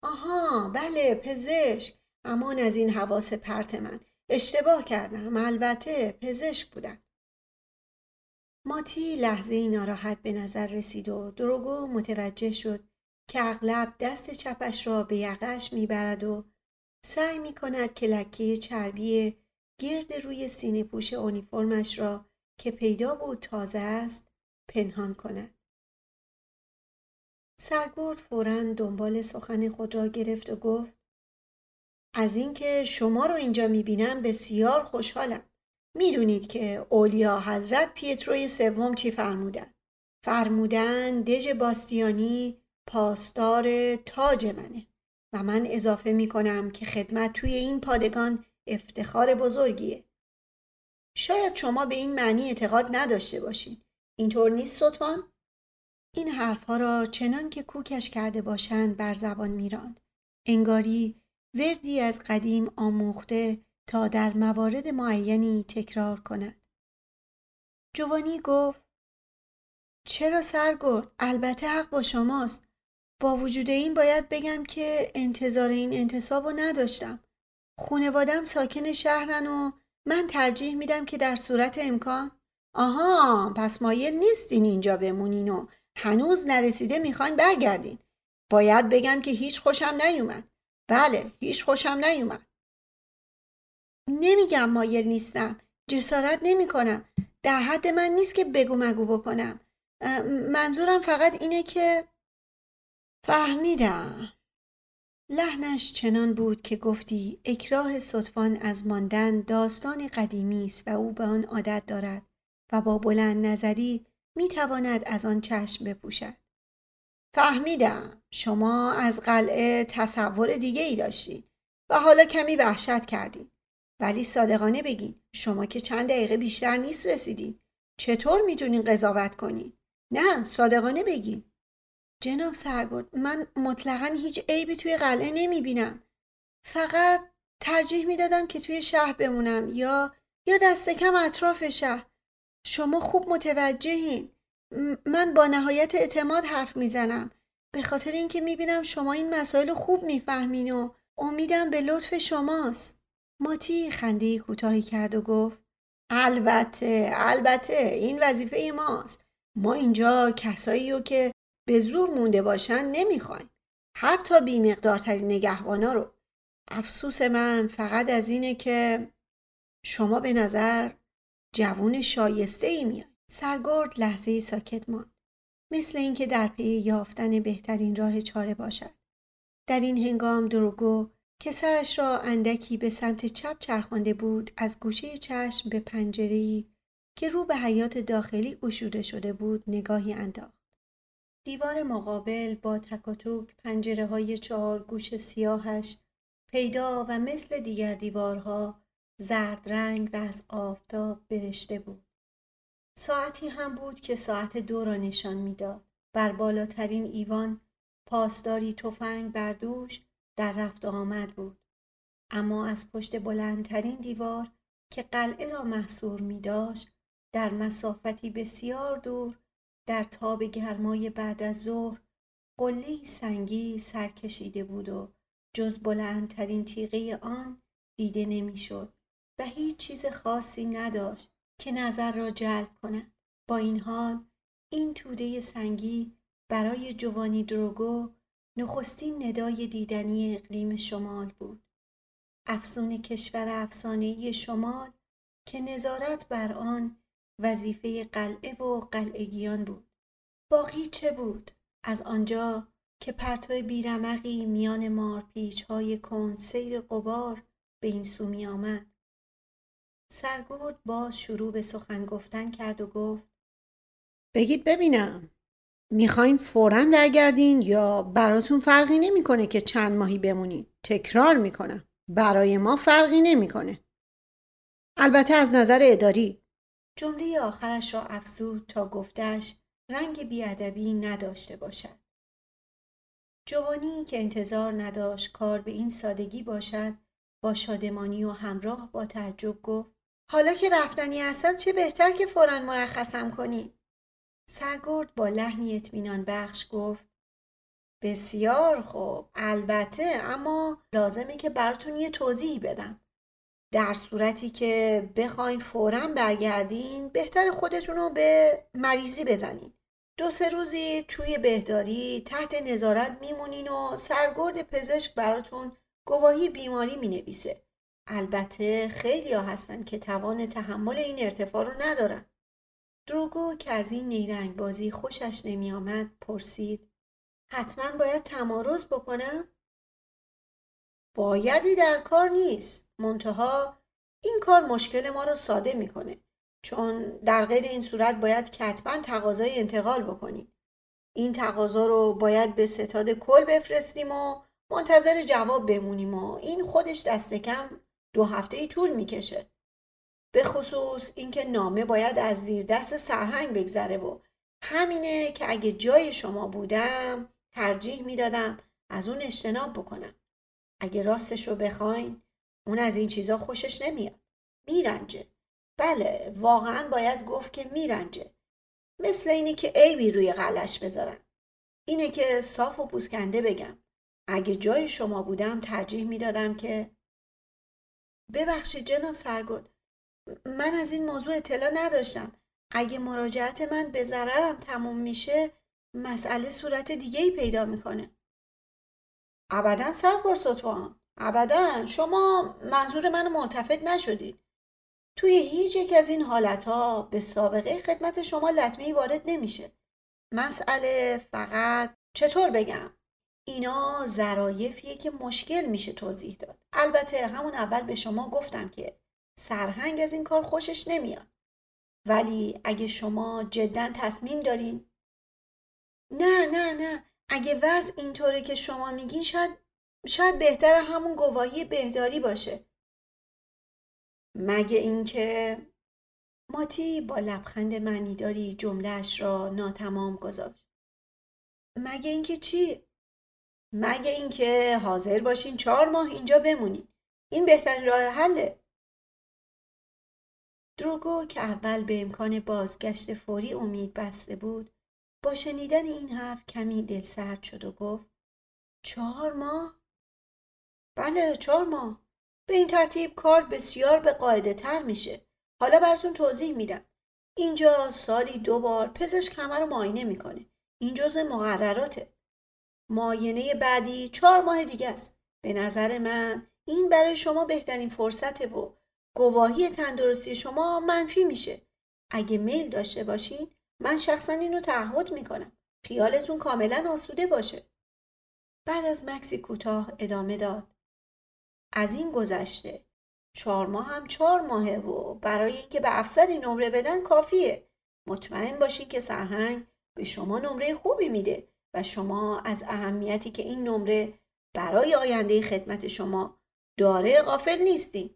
آها بله پزشک. امان از این حواس پرت من. اشتباه کردم. البته پزشک بودن ماتی لحظه ای ناراحت به نظر رسید و دروگو متوجه شد که اغلب دست چپش را به یقش می‌برد و سعی می کند که لکه چربی گرد روی سینه پوش اونیفرمش را که پیدا بود تازه است پنهان کند. سرگرد فورا دنبال سخن خود را گرفت و گفت از اینکه شما رو اینجا می‌بینم بسیار خوشحالم. می‌دونید که اولیا حضرت پیتروی سوم چی فرمودن؟ فرمودن دژ باستیانی پاسدار تاج منه و من اضافه می‌کنم که خدمت توی این پادگان افتخار بزرگیه. شاید شما به این معنی اعتقاد نداشته باشین. اینطور نیست سطفان؟ این حرفها را چنان که کوکش کرده باشند بر زبان میراند. انگاری وردی از قدیم آموخته تا در موارد معینی تکرار کند. جوانی گفت چرا سرگرد؟ البته حق با شماست. با وجود این باید بگم که انتظار این انتصاب رو نداشتم. خونوادم ساکن شهرن و من ترجیح میدم که در صورت امکان آها پس مایل نیستین اینجا بمونین و هنوز نرسیده می‌خواین برگردین. باید بگم که هیچ خوشم نیومد. بله هیچ خوشم نیومد. نمیگم مایل نیستم. جسارت نمی کنم. در حد من نیست که بگو مگو بکنم. منظورم فقط اینه که فهمیدم. لحنش چنان بود که گفتی اکراه صدفان از ماندن داستان قدیمی است و او به آن عادت دارد و با بلند نظری می تواند از آن چشم بپوشد. فهمیدم شما از قلعه تصور دیگه ای داشتید و حالا کمی وحشت کردید. ولی صادقانه بگین شما که چند دقیقه بیشتر نیست رسیدین. چطور می‌تونین قضاوت کنین؟ نه صادقانه بگین. جناب سرگرد من مطلقا هیچ عیبی توی قلعه نمی بینم. فقط ترجیح می‌دادم که توی شهر بمونم یا یا دست کم اطراف شهر. شما خوب متوجهین. من با نهایت اعتماد حرف می‌زنم. به خاطر اینکه می‌بینم شما این مسائل خوب می‌فهمین و امیدم به لطف شماست. ماتی خنده کوتاهی کرد و گفت البته البته این وظیفه ماست. ما اینجا کسایی رو که به زور مونده باشن نمی‌خوایم. حتی بی مقدارترین نگهبانا رو. افسوس من فقط از اینه که شما به نظر جوون شایسته ای میاد. سرگرد لحظه ساکت ماند. مثل اینکه در پی یافتن بهترین راه چاره باشد. در این هنگام دروگو که سرش را اندکی به سمت چپ چرخانده بود از گوشه چشم به پنجره‌ای که رو به حیات داخلی گشوده شده بود نگاهی انداخت. دیوار مقابل با تکاتوک پنجره های چهار گوش سیاهش پیدا و مثل دیگر دیوارها زرد رنگ و از آفتاب برشته بود. ساعتی هم بود که ساعت دو را نشان می‌داد. بر بالاترین ایوان پاسداری تفنگ بر دوش در رفت آمد بود. اما از پشت بلندترین دیوار که قلعه را محصور می داشت در مسافتی بسیار دور در تاب گرمای بعد از ظهر قله سنگی سر کشیده بود و جز بلندترین تیغه آن دیده نمی‌شد و هیچ چیز خاصی نداشت که نظر را جلب کند. با این حال این توده سنگی برای جوانی دروگو نخستین ندای دیدنی اقلیم شمال بود. افسون کشور افسانهای شمال که نظارت بر آن وظیفه قلعه و قلعگیان بود. باقی چه بود؟ از آنجا که پرتو بیرمقی میان مارپیچ های کند قبار به این سو می آمد سرگرد باز شروع به سخن گفتن کرد و گفت بگید ببینم می‌خواین فورا برگردین یا براتون فرقی نمی‌کنه که چند ماهی بمونین تکرار می‌کنم برای ما فرقی نمی‌کنه. البته از نظر اداری. جمله آخرش را افزود تا گفتش رنگ بیادبی نداشته باشد. جوانی که انتظار نداشت کار به این سادگی باشد با شادمانی و همراه با تعجب گفت حالا که رفتنی هستم چه بهتر که فورا مرخصم کنی؟ سرگرد با لحنی اطمینان بخش گفت بسیار خوب البته اما لازمه که براتون یه توضیح بدم. در صورتی که بخواین فورا برگردین بهتر خودتون رو به مریضی بزنین. دو سه روزی توی بهداری تحت نظارت میمونین و سرگرد پزشک براتون گواهی بیماری می‌نویسه. البته خیلی ها هستن که توان تحمل این ارتفاع رو ندارن. دروگو که از این نیرنگ بازی خوشش نمی آمد پرسید حتما باید تمارز بکنم؟ بایدی در کار نیست. منتها این کار مشکل ما رو ساده می‌کنه چون در غیر این صورت باید کتبا تقاضای انتقال بکنید این تقاضا رو باید به ستاد کل بفرستیم و منتظر جواب بمونیم و این خودش دست کم دو هفته ای طول می‌کشه. به خصوص اینکه نامه باید از زیر دست سرهنگ بگذره و همینه که اگه جای شما بودم ترجیح می‌دادم از اون اجتناب بکنم. اگه راستش رو بخواین اون از این چیزا خوشش نمیاد. میرنجه. بله واقعا باید گفت که میرنجه. مثل اینه که عیبی روی قلش بذارن. اینه که صاف و پوسکنده بگم. اگه جای شما بودم ترجیح می‌دادم که ببخشید جناب سرگل من از این موضوع اطلاع نداشتم. اگه مراجعت من به ضررم تموم میشه مسئله صورت دیگه ای پیدا می‌کنه. ابدا سرکار سطفان ابدا. شما منظور منو ملتفت نشدید. توی هیچ یک از این حالتها به سابقه خدمت شما لطمه وارد نمیشه. مسئله فقط چطور بگم؟ اینا ظرایفیه که مشکل میشه توضیح داد. البته همون اول به شما گفتم که سرهنگ از این کار خوشش نمیاد. ولی اگه شما جدا تصمیم دارین نه نه نه. اگه وضع اینطوره که شما میگین شاید شاید بهتر همون گواهی بهداری باشه. مگه اینکه ماتی با لبخند معنیداری جملهش را ناتمام گذاشت. مگه اینکه چی؟ مگه اینکه حاضر باشین چهار ماه اینجا بمونین. این بهترین راه حله. دروگو که اول به امکان بازگشت فوری امید بسته بود با شنیدن این حرف کمی دلسرد شد و گفت چهار ماه؟ بله چهار ماه. به این ترتیب کار بسیار به قاعده تر میشه. حالا براتون توضیح میدم. اینجا سالی دو بار پزشک همه رو معاینه می‌کنه. این جزء مقرراته. معاینه بعدی چهار ماه دیگه است. به نظر من این برای شما بهترین فرصته و گواهی تندرستی شما منفی میشه. اگه میل داشته باشین من شخصا اینو تعهد می‌کنم. خیالتون کاملا آسوده باشه. بعد از مکسی کوتاه ادامه داد. از این گذشته چهار ماه هم چهار ماهه و برای اینکه به افسری نمره بدن کافیه. مطمئن باشین که سرهنگ به شما نمره خوبی میده. و شما از اهمیتی که این نمره برای آینده خدمت شما داره غافل نیستین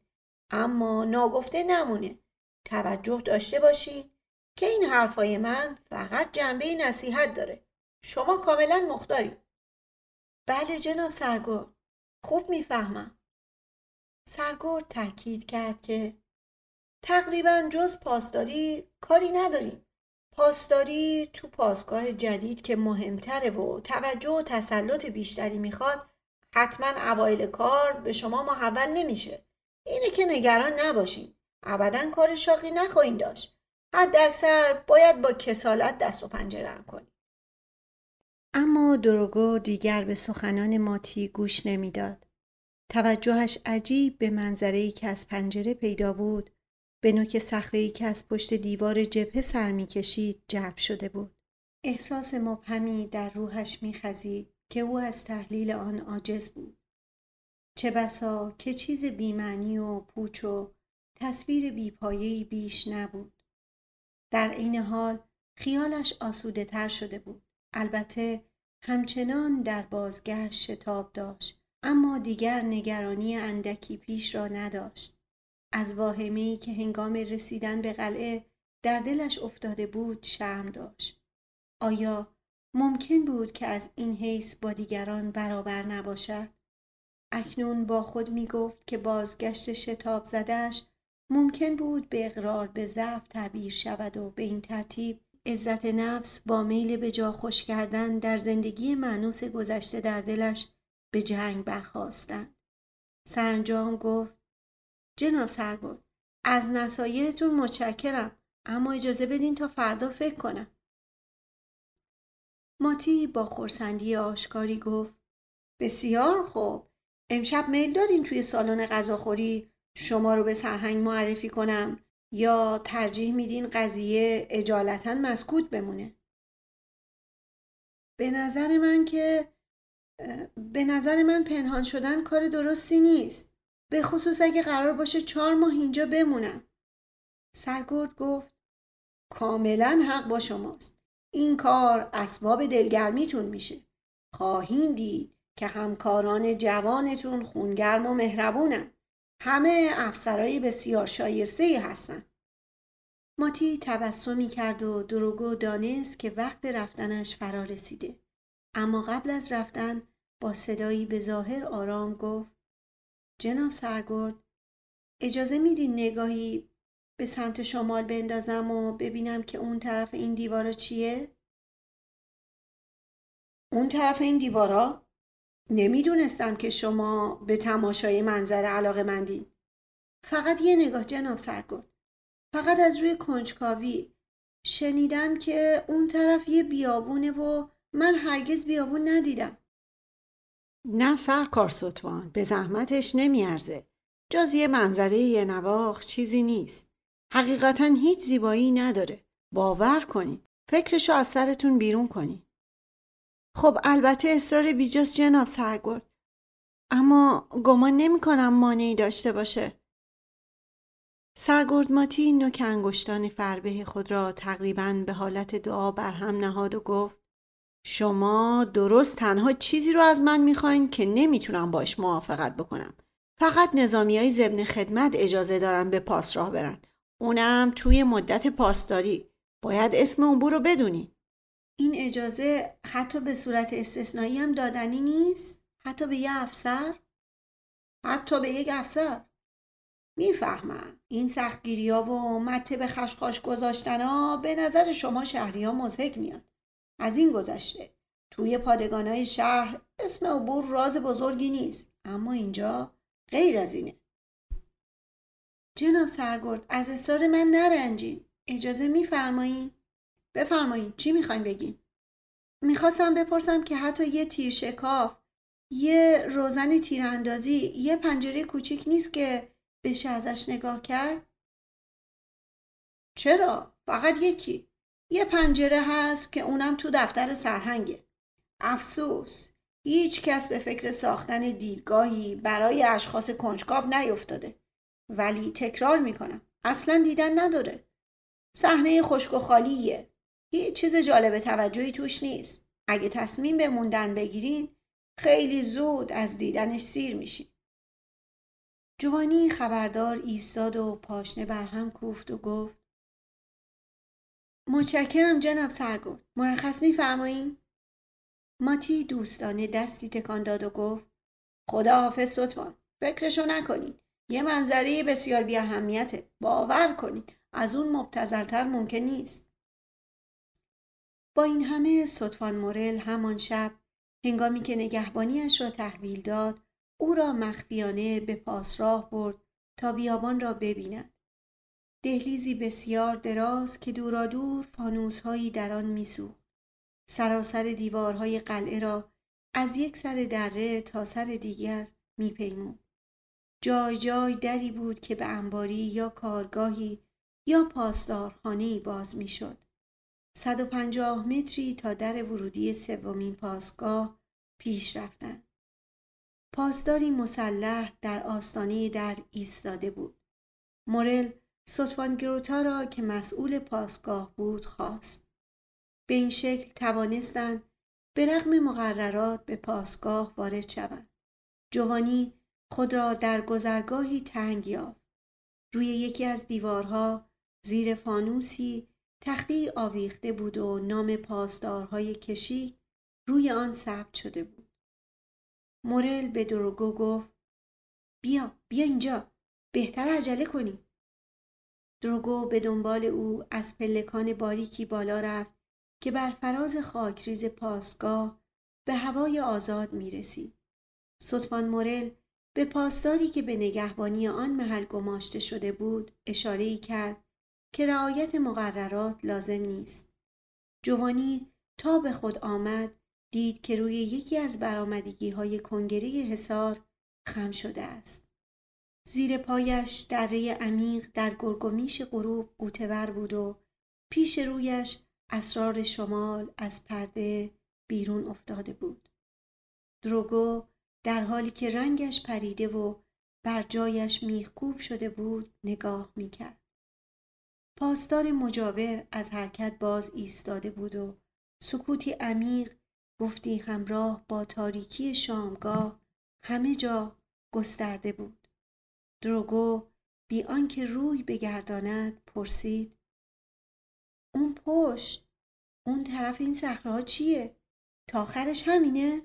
اما ناگفته نمونه. توجه داشته باشین که این حرفای من فقط جنبه نصیحت داره. شما کاملا مختاری بله جناب سرگرد. خوب می‌فهمم. سرگرد تاکید کرد که تقریبا جز پاسداری کاری نداریم. پاسداری تو پاسگاه جدید که مهمتره و توجه و تسلط بیشتری می‌خواد حتما اوایل کار به شما محول نمیشه اینه که نگران نباشین ابدا کار شاقی نخواهید داشت حد اکثر باید با کسالت دست و پنجه کنی. اما دروگو دیگر به سخنان ماتی گوش نمی‌داد. توجهش عجیب به منظره که از پنجره پیدا بود به نوک صخره که از پشت دیوار جبهه سر می‌کشید جلب شده بود. احساس مبهمی در روحش میخزید که او از تحلیل آن عاجز بود. چه بسا که چیز بیمعنی و پوچ و تصویر بیپایهی بیش نبود. در این حال خیالش آسوده تر شده بود. البته همچنان در بازگشت شتاب داشت اما دیگر نگرانی اندکی پیش را نداشت. از واهمه‌ای که هنگام رسیدن به قلعه در دلش افتاده بود شرم داشت. آیا ممکن بود که از این حیث با دیگران برابر نباشد؟ اکنون با خود می گفت که بازگشت شتاب زدش ممکن بود به اقرار به ضعف تعبیر شود و به این ترتیب عزت نفس با میل به جا خوش کردن در زندگی معنوس گذشته در دلش به جنگ برخواستند. سرانجام گفت جناب سرگرد از نصایحتون متشکرم اما اجازه بدین تا فردا فکر کنم. ماتی با خورسندی آشکاری گفت بسیار خوب. امشب میل دارین توی سالن غذاخوری شما رو به سرهنگ معرفی کنم یا ترجیح میدین قضیه اجالتا مسکوت بمونه؟ به نظر من که به نظر من پنهان شدن کار درستی نیست. به خصوص اگه قرار باشه چهار ماه اینجا بمونم سرگرد گفت کاملا حق با شماست این کار اسباب دلگرمیتون میشه خواهین دید که همکاران جوانتون خونگرم و مهربونن همه افسرهای بسیار شایسته ای هستن. ماتی تبسمی کرد و دروگو دانست که وقت رفتنش فرا رسیده. اما قبل از رفتن با صدایی به ظاهر آرام گفت جناب سرگرد اجازه میدین نگاهی به سمت شمال بندازم و ببینم که اون طرف این دیوارا چیه؟ اون طرف این دیوارا؟ نمی‌دونستم که شما به تماشای منظر علاقه مندین. فقط یه نگاه جناب سرگرد. فقط از روی کنجکاوی شنیدم که اون طرف یه بیابونه و من هرگز بیابون ندیدم. نه سرکار ستوان به زحمتش نمیارزه. جز یه منظره یه نواخ چیزی نیست. حقیقتا هیچ زیبایی نداره. باور کنید. فکرشو از سرتون بیرون کنید. خب البته اصرار بیجاست جناب سرگرد اما گمان نمی کنم مانعی داشته باشه سرگرد ماتی نوک انگشتان فربه خود را تقریبا به حالت دعا برهم نهاد و گفت شما درست تنها چیزی رو از من می‌خواین که نمی‌تونم باش موافقت بکنم فقط نظامی های زبن خدمت اجازه دارن به پاس راه برن اونم توی مدت پاسداری باید اسم اون رو بدونی این اجازه حتی به صورت استثنایی هم دادنی نیست؟ حتی به یه افسر؟ حتی به یک افسر؟ می‌فهمم این سختگیری ها و مته به خشخاش گذاشتن ها به نظر شما شهری ها مزهک میاد. از این گذشته. توی پادگان های شهر اسم عبور راز بزرگی نیست اما اینجا غیر از اینه. جناب سرگرد از اصرار من نرنجین. اجازه میفرمایید؟ بفرمایید چی می‌خوایم بگیم؟ می‌خواستم بپرسم که حتی یه تیر شکاف یه روزن تیراندازی یه پنجره کوچیک نیست که بشه ازش نگاه کرد؟ چرا؟ فقط یکی. یه پنجره هست که اونم تو دفتر سرهنگه افسوس هیچ کس به فکر ساختن دیدگاهی برای اشخاص کنجکاو نیفتاده ولی تکرار می‌کنم اصلا دیدن نداره صحنه خشک و خالیه هیچ چیز جالب توجهی توش نیست. اگه تصمیم به موندن بگیرین خیلی زود از دیدنش سیر میشین. جوانی خبردار ایستاد و پاشنه بر هم کوفت و گفت متشکرم جناب سرگرد مرخص میفرمایین ماتی دوستانه دستی تکان داد و گفت خدا حافظ ستوان فکرشو نکنید یه منظره بسیار بی اهمیته باور کنید از اون مبتزلتر ممکن نیست. با این همه سطفان مورل همان شب هنگامی که نگهبانیش را تحویل داد او را مخفیانه به پاس راه برد تا بیابان را ببیند. دهلیزی بسیار دراز که دورا دور فانوسهایی در آن میسوخت سراسر دیوارهای قلعه را از یک سر دره تا سر دیگر میپیمود جای جای دری بود که به انباری یا کارگاهی یا پاسدارخانهای باز می‌شد 150 متری تا در ورودی سومین پاسگاه پیش رفتند. پاسداری مسلح در آستانه در ایستاده بود. مورل گروتا را که مسئول پاسگاه بود خواست. به این شکل توانستند به رغم مقررات به پاسگاه وارد شوند. جوانی خود را در گذرگاهی تنگ یافت. روی یکی از دیوارها زیر فانوسی تختی آویخته بود و نام پاسدارهای کشی روی آن ثبت شده بود. مورل به دروگو گفت بیا بیا اینجا بهتر عجله کنی. دروگو به دنبال او از پلکان باریکی بالا رفت که بر فراز خاکریز پاسگاه به هوای آزاد می رسید. سطفان مورل به پاسداری که به نگهبانی آن محل گماشته شده بود اشاره کرد که رعایت مقررات لازم نیست. جوانی تا به خود آمد دید که روی یکی از برامدگی های کنگره حصار خم شده است. زیر پایش دره عمیق در گرگومیش غروب قوتور بود و پیش رویش اسرار شمال از پرده بیرون افتاده بود. دروگو در حالی که رنگش پریده و بر جایش میخکوب شده بود نگاه می‌کرد. پاسدار مجاور از حرکت باز ایستاده بود و سکوتی عمیق گفتی همراه با تاریکی شامگاه همه جا گسترده بود. دروگو بی آنکه روی بگرداند پرسید اون پشت اون طرف این صخره چیه؟ تا آخرش همینه؟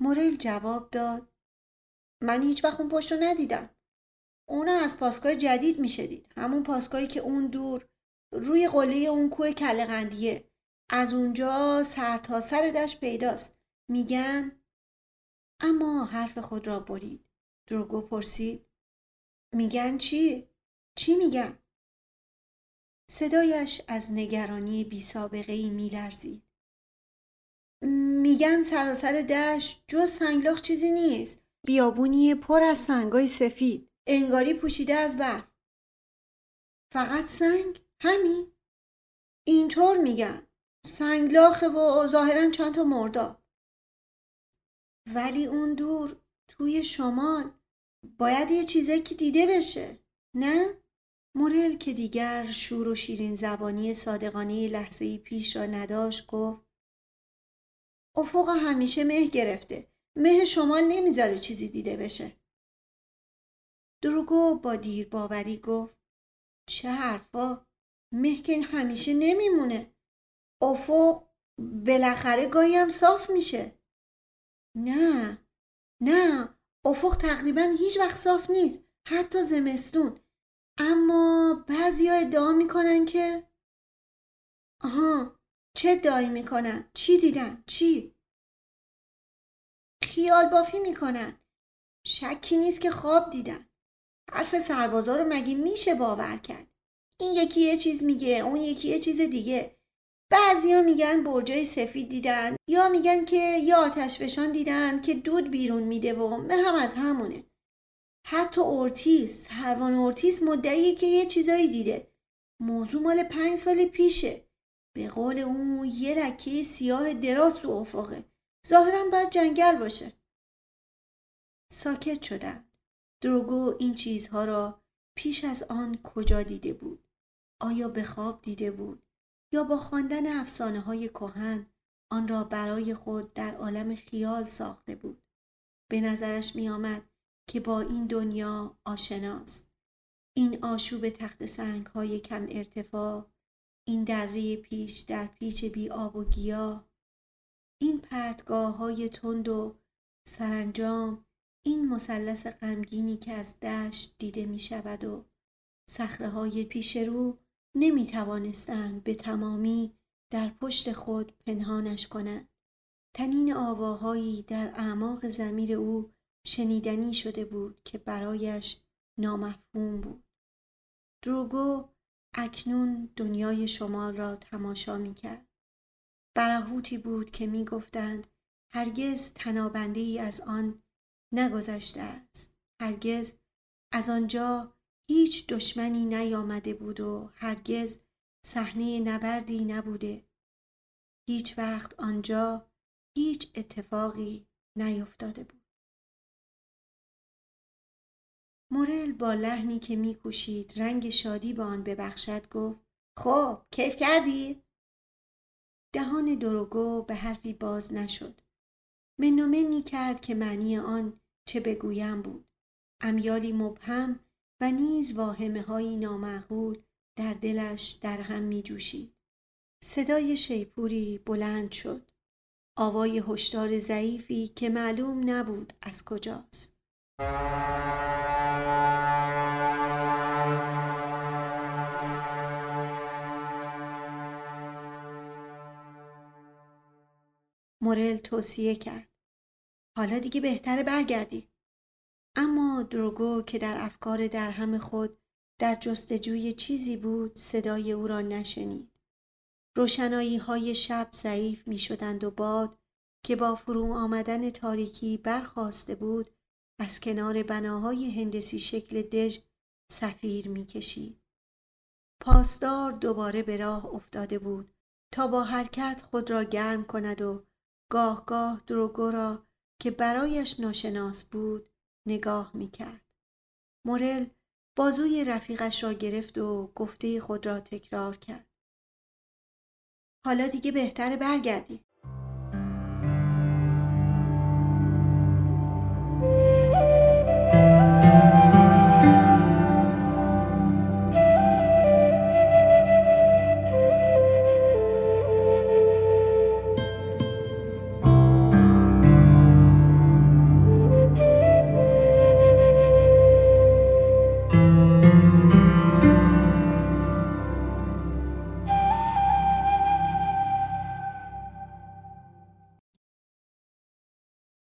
مورل جواب داد من هیچ وقت اون پشت رو ندیدم. اون از پاسگاه جدید میشه دید. همون پاسگاهی که اون دور روی قله اون کوه کلغندیه. از اونجا سر تا سر دشت پیداست. میگن اما حرف خود را برید. دروگو پرسید میگن چی؟ چی میگن؟ صدایش از نگرانی بی سابقه ای می لرزید. میگن سراسر دشت جز سنگلاخ چیزی نیست. بیابونی پر از سنگای سفید. انگاری پوشیده از برف. فقط سنگ؟ همین؟ اینطور میگن. سنگلاخه و ظاهرا چند تا مردا. ولی اون دور توی شمال باید یه چیزی که دیده بشه. نه؟ مورل که دیگر شور و شیرین زبانی صادقانه لحظه پیش را نداشت گفت افق همیشه مه گرفته. مه شمال نمی‌ذاره چیزی دیده بشه. دروگو با دیر باوری گفت چه حرفا؟ مه که همیشه نمیمونه. افق بالاخره گاهی هم صاف میشه. نه نه. افق تقریبا هیچ وقت صاف نیست حتی زمستون اما بعضی ها ادعا می‌کنن که آها چه ادعایی می‌کنن؟ چی دیدن؟ چی؟ خیال بافی می‌کنن شکی نیست که خواب دیدن حرف سربازا رو مگه میشه باور کرد این یکی یه چیز میگه اون یکی یه چیز دیگه بعضیا میگن برجای سفید دیدن یا میگن که یه آتش فشان دیدن که دود بیرون میده و به هم از همونه. حتی اورتیس هروان اورتیس مدعیه که یه چیزایی دیده. موضوع مال پنج سال پیشه. به قول اون یه لکه سیاه دراز تو افقه. ظاهرا باید جنگل باشه. ساکت شدن. دروگو این چیزها را پیش از آن کجا دیده بود؟ آیا به خواب دیده بود؟ یا با خواندن افسانه های کهن آن را برای خود در عالم خیال ساخته بود. به نظرش می آمد که با این دنیا آشناست. این آشوب تخت سنگ های کم ارتفاع این دره پیش در پیچ بی آب و گیاه این پرتگاه های تند و سرانجام این مثلث غمگینی که از دشت دیده می شود و سخره های پیش رو نمی توانستند به تمامی در پشت خود پنهانش کنند. تنین آواهایی در اعماق زمیر او شنیدنی شده بود که برایش نامفهوم بود. دروگو اکنون دنیای شمال را تماشا می کرد. برهوتی بود که می گفتند هرگز تنابنده ای از آن نگذشته است. هرگز از آنجا هیچ دشمنی نیامده بود و هرگز صحنه نبردی نبوده. هیچ وقت آنجا هیچ اتفاقی نیفتاده بود. مورل با لحنی که میکوشید رنگ شادی به آن ببخشد گفت خب کیف کردی؟ دهان دروگو به حرفی باز نشد. منومنی کرد که معنی آن چه بگویم بود. امیالی مبهم و نیز واهمه های نامعقول در دلش در هم می جوشید. صدای شیپوری بلند شد. آوای هشدار ضعیفی که معلوم نبود از کجاست. مورل توصیه کرد. حالا دیگه بهتره برگردی. اما دروگو که در افکار درهم خود در جستجوی چیزی بود صدای او را نشنید. روشنایی های شب ضعیف می شدند و باد که با فرو آمدن تاریکی برخواسته بود از کنار بناهای هندسی شکل دژ سفیر می کشید. پاسدار دوباره به راه افتاده بود تا با حرکت خود را گرم کند و گاه گاه دروگو را که برایش ناشناس بود نگاه می کرد. مورل بازوی رفیقش را گرفت و گفته خود را تکرار کرد. حالا دیگه بهتره برگردی.